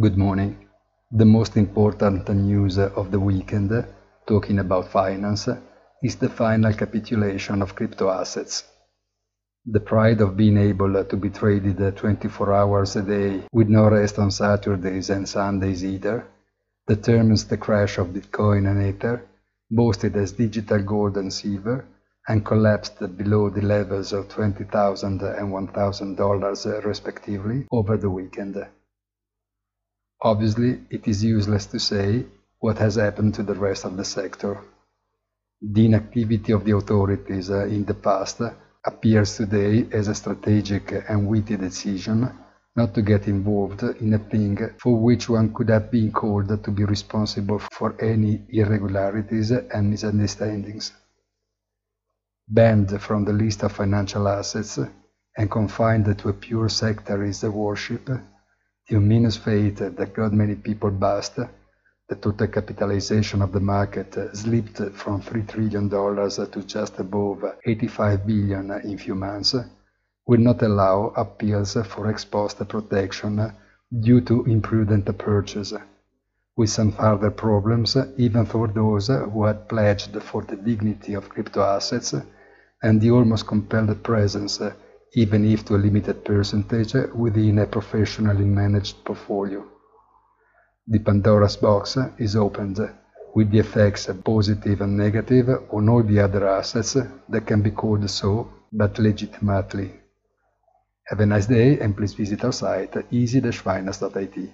Good morning. The most important news of the weekend, talking about finance, is the final capitulation of crypto assets. The pride of being able to be traded 24 hours a day with no rest on Saturdays and Sundays either determines the crash of Bitcoin and Ether, boasted as digital gold and silver, and collapsed below the levels of $20,000 and $1,000 respectively over the weekend. Obviously, it is useless to say what has happened to the rest of the sector. The inactivity of the authorities uh, in the past appears today as a strategic and witty decision not to get involved in a thing for which one could have been called to be responsible for any irregularities and misunderstandings. Banned from the list of financial assets and confined to a pure sectarist worship, the ominous fate that got many people bust, the total capitalization of the market uh, slipped from $3 trillion to just above 85 billion in few months, will not allow appeals for ex post protection due to imprudent purchase, with some further problems even for those who had pledged for the dignity of crypto assets and the almost compelled presence even if to a limited percentage within a professionally managed portfolio. The Pandora's box is opened with the effects positive and negative on all the other assets that can be called so but legitimately. Have a nice day and please visit our site easy-finance.it.